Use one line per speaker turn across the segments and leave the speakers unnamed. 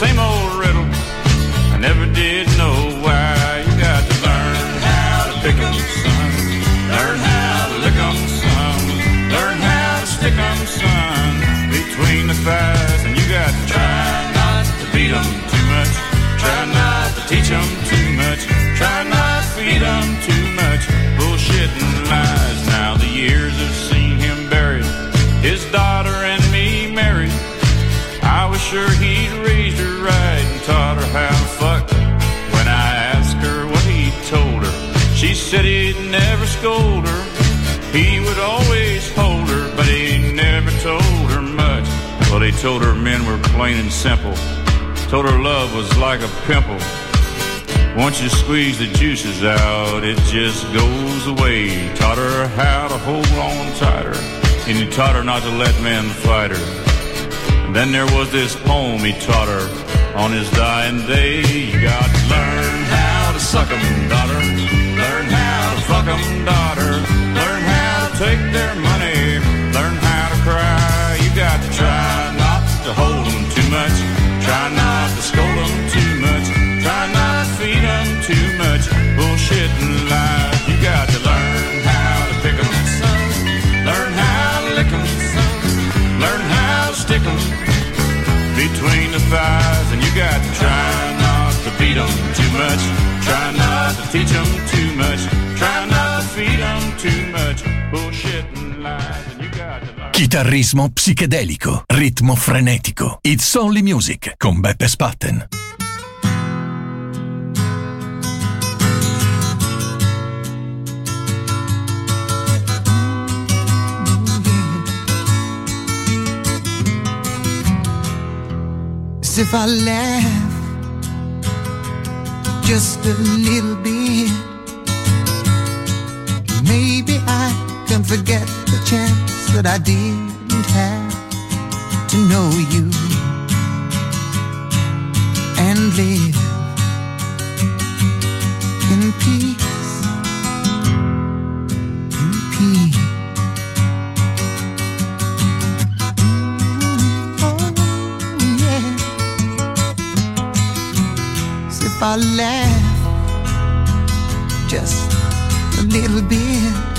Same old plain and simple. Told her love was like a pimple. Once you squeeze the juices out, it just goes away. Taught her how to hold on tighter, and he taught her not to let men fight her. And then there was this poem he taught her on his dying day. You got to learn how to suck 'em, daughter. Learn how to fuck 'em, daughter. Learn how to take their money. Learn how to cry. You got to try much. Try not to scold 'em too much. Try not to feed 'em too much. Bullshit and lies. You got to learn how to pick 'em, son. Learn how to lick 'em, son. Learn how to stick 'em between the thighs, and you got to try not to beat 'em too much. Try not to teach 'em too much. Try not to feed 'em too much. Bullshit and lies,
Chitarrismo psichedelico, ritmo frenetico. It's Only Music con Beppe Spatten.
If I laugh just a little bit, maybe I can forget the chance that I didn't have to know you and live in peace. In peace. Oh, yeah. If I laugh just a little bit,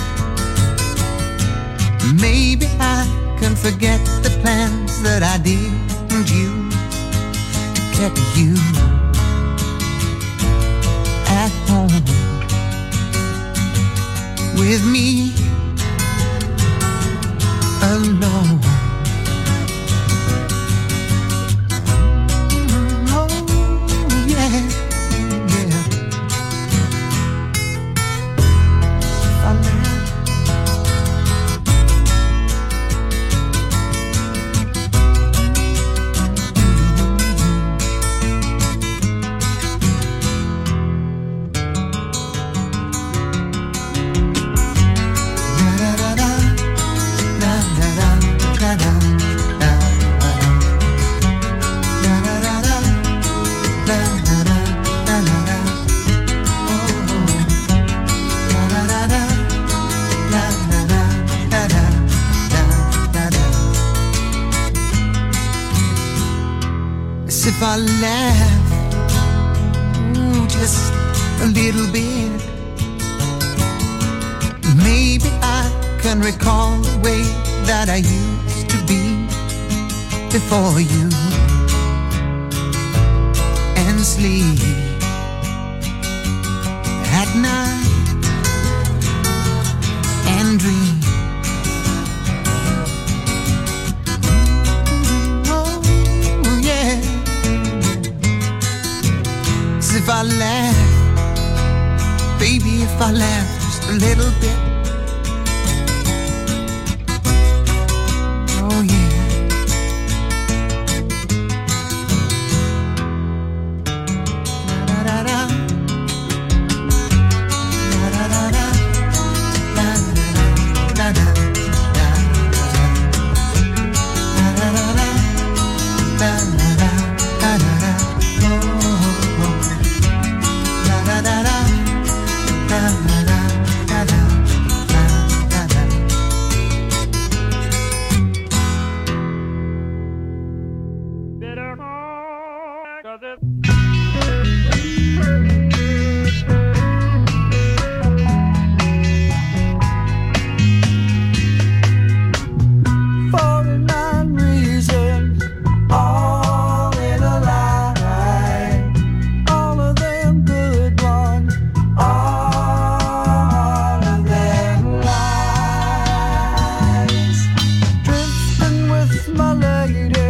maybe I can forget the plans that I didn't use to get you at home with me alone. I laugh ooh, just a little bit. Maybe I can recall the way that I used to be before you. And sleep at night. And dream. Laugh just a little bit.
my lady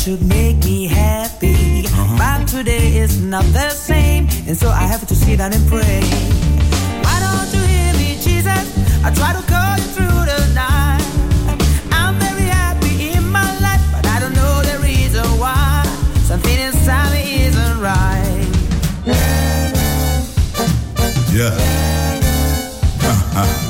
should make me happy. Uh-huh. But today is not the same, and so I have to sit down and pray. Why don't you hear me, Jesus? I try to call you through the night. I'm very happy in my life, but I don't know the reason why. Something inside me isn't right.
Yeah.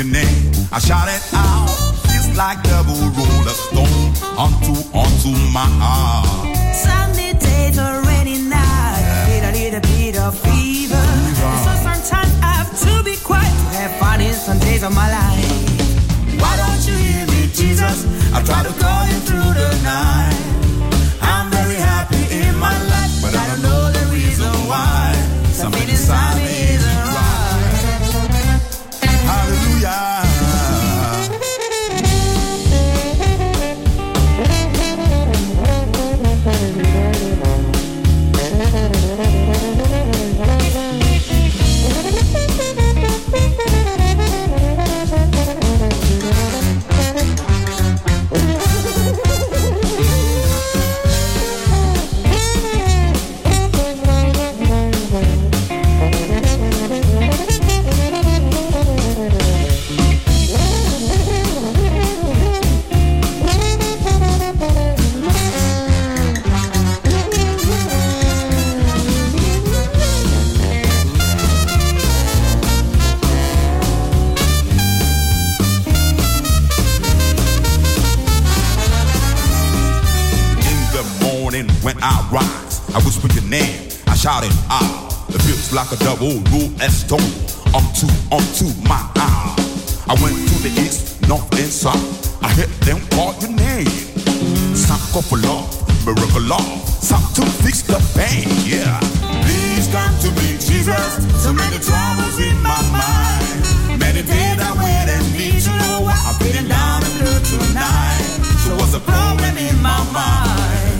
your name. I shout it out. Feels like double roller stone onto onto my heart.
Sunny days or rainy nights, get a little bit of fever. So sometimes I have to be quiet to have fun in some days of my life. Why don't you hear me, Jesus? I try to call you through the night. I'm very happy in my life, but I don't know the reason why. Something inside me
I rise, I whisper your name. I shout it out. It feels like a double rule stone. Onto, onto my eye. I went to the east, north, and south. I heard them call your name. Sock for love, miracle love. Sock to fix the pain, yeah. Please come to me, Jesus. So many troubles in my mind. Many days I wait and need to know I'm feeling down and blue tonight. So what's the problem in my mind?